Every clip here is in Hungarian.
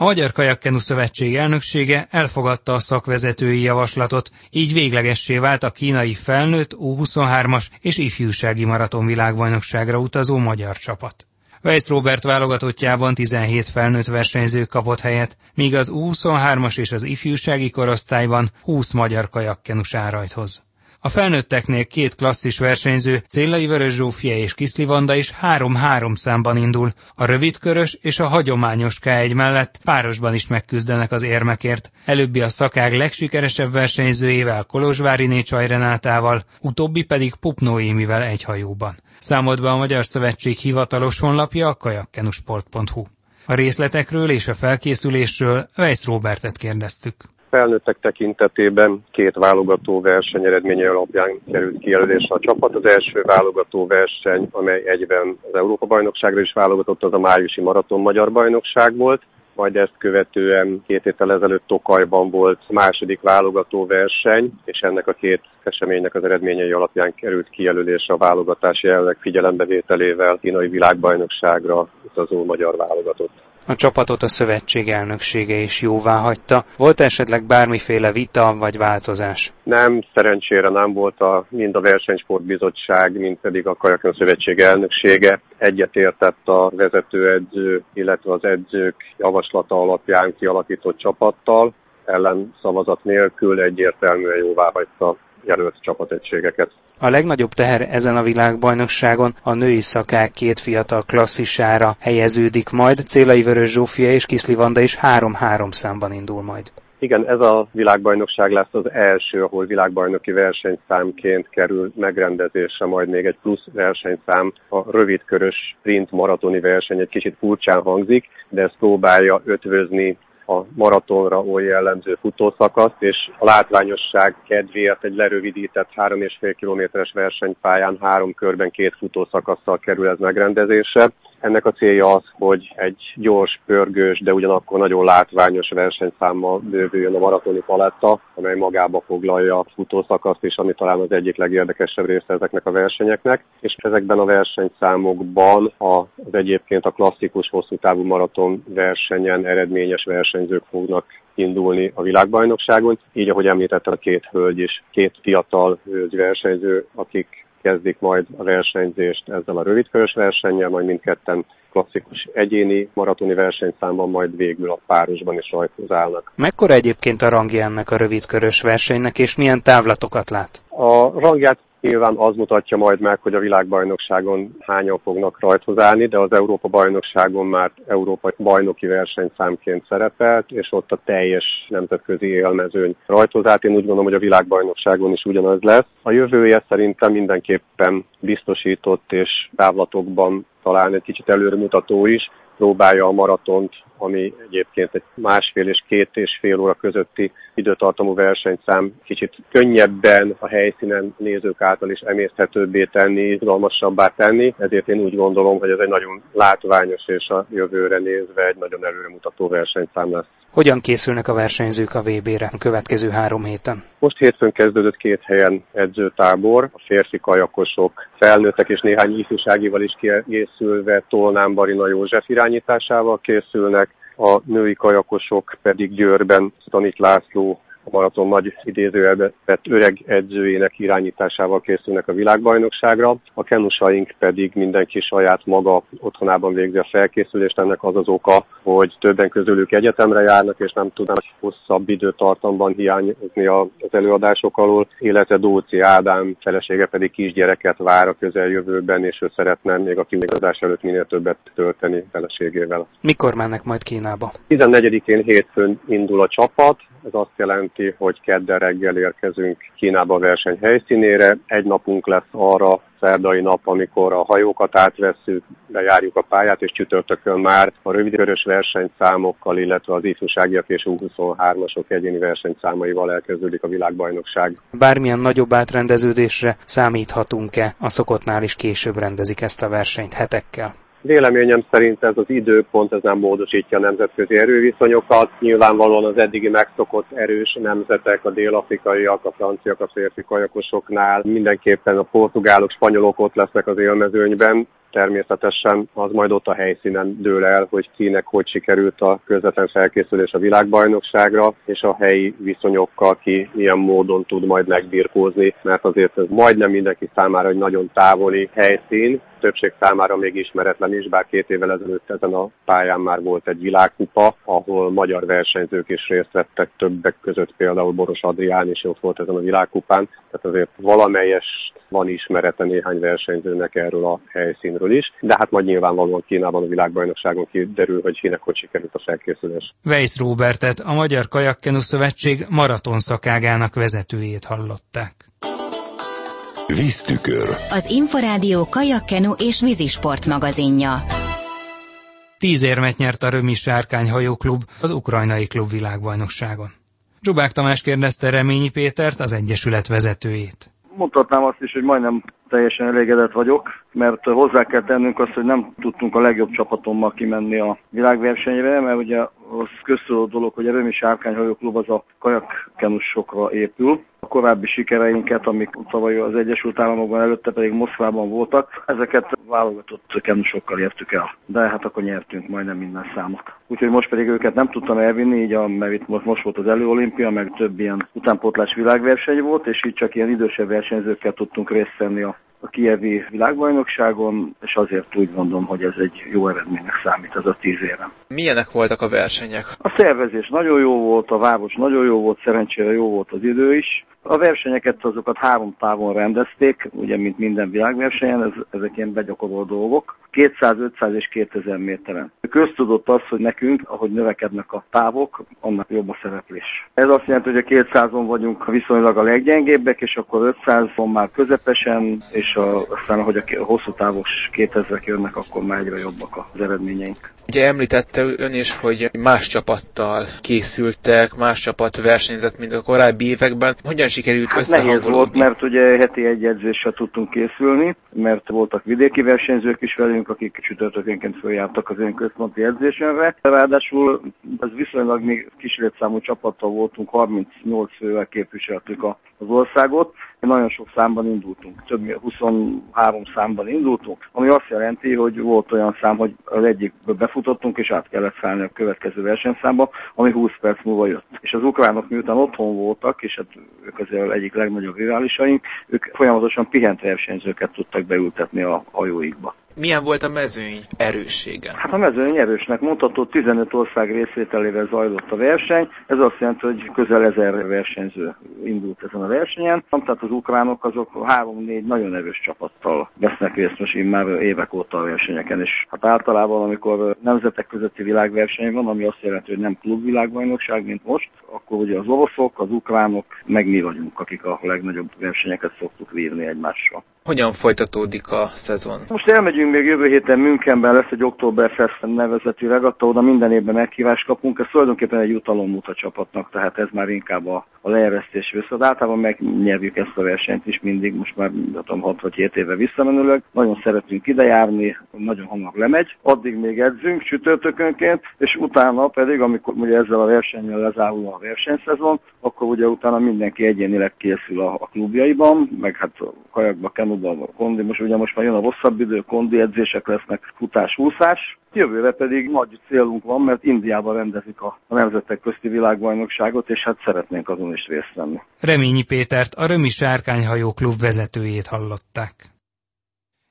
A Magyar Kajakkenu Szövetség elnöksége elfogadta a szakvezetői javaslatot, így véglegessé vált a kínai felnőtt U23-as és ifjúsági maraton világbajnokságra utazó magyar csapat. Weiss Robert válogatottjában 17 felnőtt versenyző kapott helyet, míg az U23-as és az ifjúsági korosztályban 20 magyar kajakkenus árajthoz. A felnőtteknél két klasszis versenyző, Céllai Vörös Zsófia és Kiszli Vanda is 3-3 számban indul. A rövidkörös és a hagyományos K1 mellett párosban is megküzdenek az érmekért. Előbbi a szakág legsikeresebb versenyzőjével Kolozsvári Csaj Renátával, utóbbi pedig Pupnóémivel egy hajóban. Számolt be a Magyar Szövetség hivatalos honlapja a kajakkenusport.hu. A részletekről és a felkészülésről Weiss Robertet kérdeztük felnőttek tekintetében két válogató verseny eredménye alapján került kijelölésre a csapat. Az első válogató verseny, amely egyben az Európa-bajnokságra is válogatott, az a májusi maraton magyar bajnokság volt majd ezt követően két héttel ezelőtt Tokajban volt második válogató verseny, és ennek a két eseménynek az eredményei alapján került kijelölésre a válogatás jelenleg figyelembevételével kínai világbajnokságra utazó magyar válogatott. A csapatot a szövetség elnöksége is jóvá hagyta. Volt esetleg bármiféle vita vagy változás? Nem, szerencsére nem volt a, mind a versenysportbizottság, mind pedig a Kajakon Szövetség elnöksége. Egyetértett a vezetőedző, illetve az edzők javaslata alapján kialakított csapattal, ellen szavazat nélkül egyértelműen jóvá hagyta jelölt csapategységeket. A legnagyobb teher ezen a világbajnokságon a női szakák két fiatal klasszisára helyeződik majd, Célai Vörös Zsófia és Kiszli Vanda is 3-3 számban indul majd. Igen, ez a világbajnokság lesz az első, ahol világbajnoki versenyszámként kerül megrendezésre majd még egy plusz versenyszám, a rövidkörös sprint maratoni verseny egy kicsit furcsán hangzik, de ez próbálja ötvözni a maratonra oly jellemző futószakaszt, és a látványosság kedvéért egy lerövidített 3,5 kilométeres versenypályán három körben két futószakasszal kerül ez megrendezésre. Ennek a célja az, hogy egy gyors, pörgős, de ugyanakkor nagyon látványos versenyszámmal bővüljön a maratoni paletta, amely magába foglalja a futószakaszt is, ami talán az egyik legérdekesebb része ezeknek a versenyeknek. És ezekben a versenyszámokban az egyébként a klasszikus hosszú távú maraton versenyen eredményes versenyzők fognak indulni a világbajnokságon. Így, ahogy említettem, a két hölgy is, két fiatal hölgy versenyző, akik kezdik majd a versenyzést ezzel a rövidkörös versennyel, majd mindketten klasszikus egyéni maratoni versenyszámban, majd végül a párosban is rajthoz állnak. Mekkora egyébként a rangja ennek a rövidkörös versenynek, és milyen távlatokat lát? A rangját Nyilván az mutatja majd meg, hogy a világbajnokságon hányan fognak rajthoz állni, de az Európa-bajnokságon már Európa bajnoki versenyszámként szerepelt, és ott a teljes nemzetközi élmezőny rajthoz állt. Én úgy gondolom, hogy a világbajnokságon is ugyanaz lesz. A jövője szerintem mindenképpen biztosított és távlatokban talán egy kicsit előremutató is, próbálja a maratont, ami egyébként egy másfél és két és fél óra közötti időtartamú versenyszám kicsit könnyebben a helyszínen nézők által is emészthetőbbé tenni, izgalmasabbá tenni, ezért én úgy gondolom, hogy ez egy nagyon látványos és a jövőre nézve egy nagyon előremutató versenyszám lesz. Hogyan készülnek a versenyzők a VB-re a következő három héten? Most hétfőn kezdődött két helyen edzőtábor, a férfi kajakosok, felnőttek és néhány ifjúságival is készülve Tolnán Barina József irányításával készülnek, a női kajakosok pedig Győrben Stanit László a maraton nagy idézőjelbett öreg edzőjének irányításával készülnek a világbajnokságra. A kenusaink pedig mindenki saját maga otthonában végzi a felkészülést. Ennek az az oka, hogy többen közülük egyetemre járnak, és nem tudnak hosszabb időtartamban hiányozni az előadások alól, illetve Dóci Ádám felesége pedig kisgyereket vár a közeljövőben, és ő szeretne még a kiigazás előtt minél többet tölteni feleségével. Mikor mennek majd Kínába? 14-én hétfőn indul a csapat, ez azt jelenti, hogy kedden reggel érkezünk Kínába a verseny helyszínére. Egy napunk lesz arra, szerdai nap, amikor a hajókat átvesszük, bejárjuk a pályát, és csütörtökön már a rövidkörös versenyszámokkal, illetve az ifjúságiak és U23-asok egyéni versenyszámaival elkezdődik a világbajnokság. Bármilyen nagyobb átrendeződésre számíthatunk-e? A szokottnál is később rendezik ezt a versenyt hetekkel. Véleményem szerint ez az időpont ez nem módosítja a nemzetközi erőviszonyokat. Nyilvánvalóan az eddigi megszokott erős nemzetek, a dél-afrikaiak, a franciak, a férfi kajakosoknál mindenképpen a portugálok, spanyolok ott lesznek az élmezőnyben. Természetesen az majd ott a helyszínen dől el, hogy kinek hogy sikerült a közvetlen felkészülés a világbajnokságra, és a helyi viszonyokkal ki milyen módon tud majd megbirkózni, mert azért ez majdnem mindenki számára egy nagyon távoli helyszín, többség számára még ismeretlen is, bár két évvel ezelőtt ezen a pályán már volt egy világkupa, ahol magyar versenyzők is részt vettek, többek között például Boros Adrián is ott volt ezen a világkupán, tehát azért valamelyes van ismerete néhány versenyzőnek erről a helyszínről is, de hát majd nyilvánvalóan Kínában a világbajnokságon kiderül, hogy kinek hogy sikerült a felkészülés. Weiss Robertet, a Magyar Kajakkenu Szövetség maraton szakágának vezetőjét hallották. Víztükör. Az Inforádió kajakkenu és vízisport magazinja. Tíz érmet nyert a Römi Sárkány hajóklub az ukrajnai klub világbajnokságon. Zsubák Tamás kérdezte Reményi Pétert, az Egyesület vezetőjét. Mondhatnám azt is, hogy majdnem teljesen elégedett vagyok, mert hozzá kell tennünk azt, hogy nem tudtunk a legjobb csapatommal kimenni a világversenyre, mert ugye az köztudott dolog, hogy a Römi Sárkányhajó Klub az a kajakkenusokra épül. A korábbi sikereinket, amik tavaly az Egyesült Államokban előtte pedig Moszkvában voltak, ezeket válogatott kenusokkal értük el. De hát akkor nyertünk majdnem minden számot. Úgyhogy most pedig őket nem tudtam elvinni, így a, mert itt most, most volt az előolimpia, meg több ilyen utánpótlás világverseny volt, és így csak ilyen idősebb versenyzőkkel tudtunk részt venni a a kievi világbajnokságon, és azért úgy mondom, hogy ez egy jó eredménynek számít ez a tíz éve. Milyenek voltak a versenyek? A szervezés nagyon jó volt, a város nagyon jó volt, szerencsére jó volt az idő is. A versenyeket azokat három távon rendezték, ugye mint minden világversenyen, ez, ezek ilyen begyakorolt dolgok. 200, 500 és 2000 méteren. Köztudott az, hogy nekünk, ahogy növekednek a távok, annak jobb a szereplés. Ez azt jelenti, hogy a 200-on vagyunk viszonylag a leggyengébbek, és akkor 500-on már közepesen, és a, aztán, ahogy a hosszú távos 2000-ek jönnek, akkor már egyre jobbak az eredményeink. Ugye említette ön is, hogy más csapattal készültek, más csapat versenyzett, mint a korábbi években. Hogyan sikerült hát Nehéz volt, mert ugye heti egy edzéssel tudtunk készülni, mert voltak vidéki versenyzők is velünk, akik csütörtökénként följártak az én központi edzésemre. Ráadásul az viszonylag még kis létszámú csapattal voltunk, 38 fővel képviseltük az országot, nagyon sok számban indultunk, több mint 23 számban indultunk, ami azt jelenti, hogy volt olyan szám, hogy az egyikből befutottunk, és át kellett szállni a következő versenyszámba, ami 20 perc múlva jött. És az ukránok miután otthon voltak, és hát ők azért egyik legnagyobb riválisaink, ők folyamatosan pihent versenyzőket tudtak beültetni a hajóikba. Milyen volt a mezőny erőssége? Hát a mezőny erősnek mondható, 15 ország részvételével zajlott a verseny. Ez azt jelenti, hogy közel ezer versenyző indult ezen a versenyen. Tehát az ukránok azok három-négy nagyon erős csapattal vesznek részt most már évek óta a versenyeken. És hát általában, amikor nemzetek közötti világverseny van, ami azt jelenti, hogy nem klubvilágbajnokság, mint most, akkor ugye az oroszok, az ukránok, meg mi vagyunk, akik a legnagyobb versenyeket szoktuk vírni egymással. Hogyan folytatódik a szezon? Most elmegyünk még jövő héten Münchenben, lesz egy Oktoberfest nevezetű regatta, oda minden évben meghívást kapunk. Ez tulajdonképpen egy jutalom a csapatnak, tehát ez már inkább a, a leeresztés viszont általában megnyerjük ezt a versenyt is mindig, most már tudom, 6 vagy 7 éve visszamenőleg. Nagyon szeretünk idejárni, nagyon hamar lemegy. Addig még edzünk csütörtökönként, és utána pedig, amikor ugye ezzel a versennyel lezárul a versenyszezon, akkor ugye utána mindenki egyénileg készül a, a klubjaiban, meg hát kajakba, kenuba, kondi, most ugye most már jön a rosszabb idő, kondi edzések lesznek, futás, úszás. Jövőre pedig nagy célunk van, mert Indiában rendezik a, a nemzetek közti világbajnokságot, és hát szeretnénk azon is részt venni. Reményi Pétert, a Römi Sárkányhajó klub vezetőjét hallották.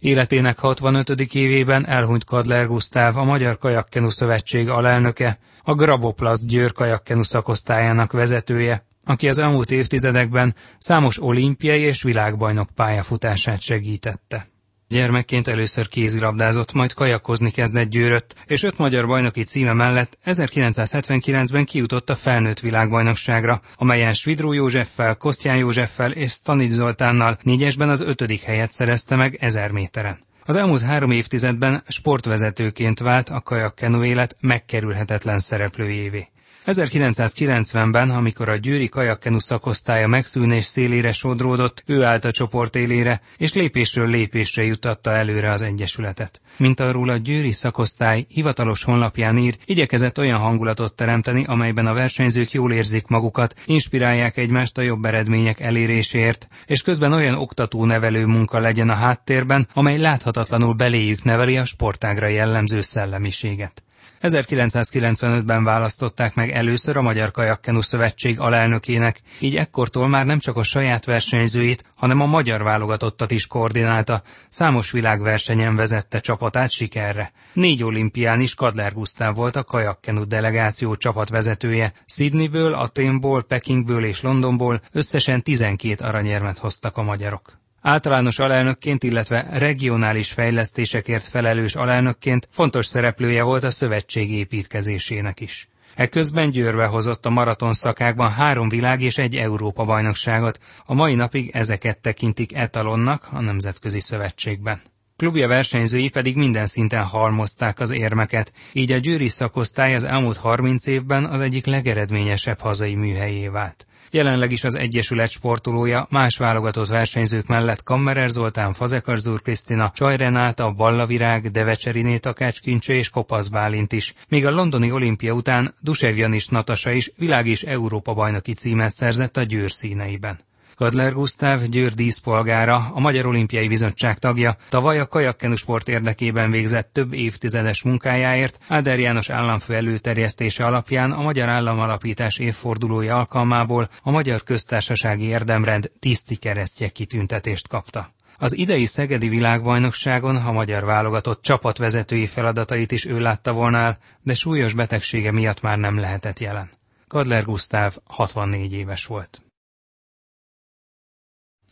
Életének 65. évében elhunyt Kadler Gusztáv, a Magyar Kajakkenu Szövetség alelnöke, a Graboplast Győr kajakkenu szakosztályának vezetője, aki az elmúlt évtizedekben számos olimpiai és világbajnok pályafutását segítette. Gyermekként először kézilabdázott, majd kajakozni kezdett győrött, és öt magyar bajnoki címe mellett 1979-ben kijutott a felnőtt világbajnokságra, amelyen Svidró Józseffel, Kosztján Józseffel és Stanics Zoltánnal négyesben az ötödik helyet szerezte meg ezer méteren. Az elmúlt három évtizedben sportvezetőként vált a kajak élet megkerülhetetlen szereplőjévé. 1990-ben, amikor a győri kajakkenu szakosztálya megszűnés szélére sodródott, ő állt a csoport élére, és lépésről lépésre jutatta előre az Egyesületet. Mint arról a győri szakosztály hivatalos honlapján ír, igyekezett olyan hangulatot teremteni, amelyben a versenyzők jól érzik magukat, inspirálják egymást a jobb eredmények eléréséért, és közben olyan oktató-nevelő munka legyen a háttérben, amely láthatatlanul beléjük neveli a sportágra jellemző szellemiséget. 1995-ben választották meg először a Magyar Kajakkenu Szövetség alelnökének, így ekkortól már nem csak a saját versenyzőit, hanem a magyar válogatottat is koordinálta, számos világversenyen vezette csapatát sikerre. Négy olimpián is Kadler Gusztáv volt a kajakkenu delegáció csapatvezetője, Sydneyből, Aténból, Pekingből és Londonból összesen 12 aranyérmet hoztak a magyarok. Általános alelnökként, illetve regionális fejlesztésekért felelős alelnökként fontos szereplője volt a szövetség építkezésének is. Ekközben Győrbe hozott a maraton szakákban három világ és egy Európa bajnokságot, a mai napig ezeket tekintik etalonnak a Nemzetközi Szövetségben. Klubja versenyzői pedig minden szinten halmozták az érmeket, így a győri szakosztály az elmúlt 30 évben az egyik legeredményesebb hazai műhelyé vált. Jelenleg is az Egyesület sportolója más válogatott versenyzők mellett Kammerer Zoltán, Fazekar Zúr Krisztina, Csaj Renáta, Ballavirág, Devecseriné Takács Kincse és Kopasz Bálint is. Míg a londoni olimpia után Dusev Janis Natasa is világ és Európa bajnoki címet szerzett a Győr színeiben. Kadler Gusztáv, Győr díszpolgára, a Magyar Olimpiai Bizottság tagja, tavaly a kajakkenusport érdekében végzett több évtizedes munkájáért Áder János államfő előterjesztése alapján a Magyar Államalapítás évfordulója alkalmából a Magyar Köztársasági Érdemrend tiszti keresztje kitüntetést kapta. Az idei Szegedi világbajnokságon a magyar válogatott csapatvezetői feladatait is ő látta volna el, de súlyos betegsége miatt már nem lehetett jelen. Kadler Gusztáv 64 éves volt.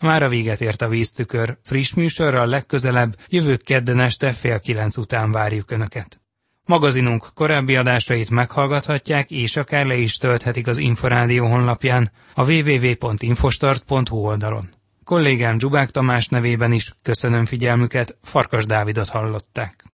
Már a véget ért a víztükör, friss műsorral legközelebb, jövő kedden este fél kilenc után várjuk Önöket. Magazinunk korábbi adásait meghallgathatják, és akár le is tölthetik az Inforádió honlapján, a www.infostart.hu oldalon. Kollégám Dzsubák Tamás nevében is köszönöm figyelmüket, Farkas Dávidot hallották.